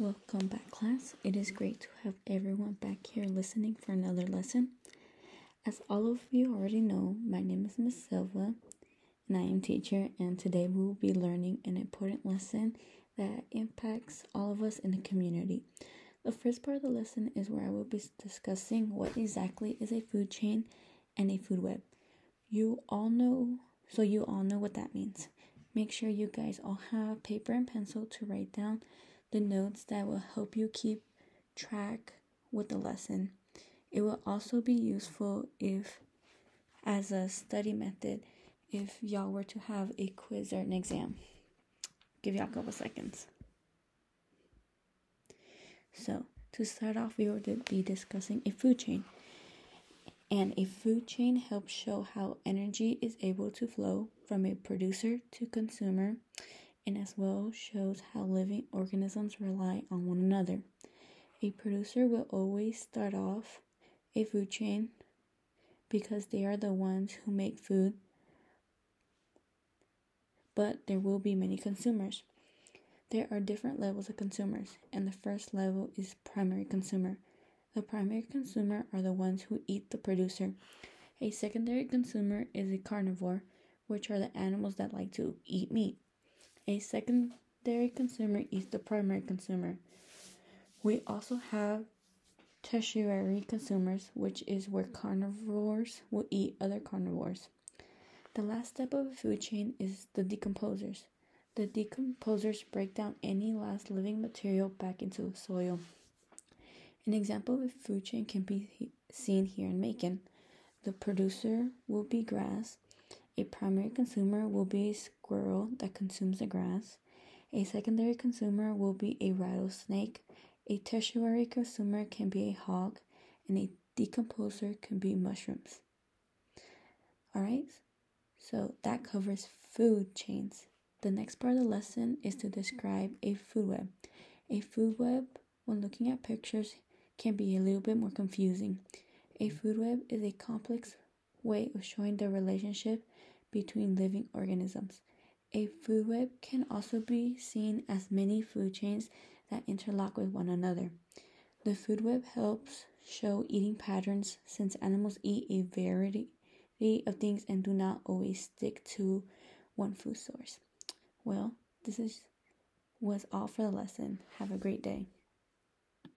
Welcome back, class. It is great to have everyone back here listening for another lesson. As all of you already know, my name is Miss Silva, and I am teacher. And today we will be learning an important lesson that impacts all of us in the community. The first part of the lesson is where I will be discussing what exactly is a food chain and a food web. You all know, so you all know what that means. Make sure you guys all have paper and pencil to write down the notes that will help you keep track with the lesson. It will also be useful if, as a study method, if y'all were to have a quiz or an exam. Give y'all a couple seconds. So, to start off, we will be discussing a food chain. And a food chain helps show how energy is able to flow from a producer to consumer and as well shows how living organisms rely on one another. A producer will always start off a food chain because they are the ones who make food, but there will be many consumers. There are different levels of consumers, and the first level is primary consumer. The primary consumer are the ones who eat the producer. A secondary consumer is a carnivore, which are the animals that like to eat meat. A secondary consumer eats the primary consumer. We also have tertiary consumers, which is where carnivores will eat other carnivores. The last step of a food chain is the decomposers. The decomposers break down any last living material back into soil. An example of a food chain can be seen here in Macon. The producer will be grass, a primary consumer will be a squirrel that consumes the grass. A secondary consumer will be a rattlesnake. A tertiary consumer can be a hog. And a decomposer can be mushrooms. Alright, so that covers food chains. The next part of the lesson is to describe a food web. A food web, when looking at pictures, can be a little bit more confusing. A food web is a complex way of showing the relationship between living organisms. A food web can also be seen as many food chains that interlock with one another. The food web helps show eating patterns since animals eat a variety of things and do not always stick to one food source. Well, this is was all for the lesson. Have a great day.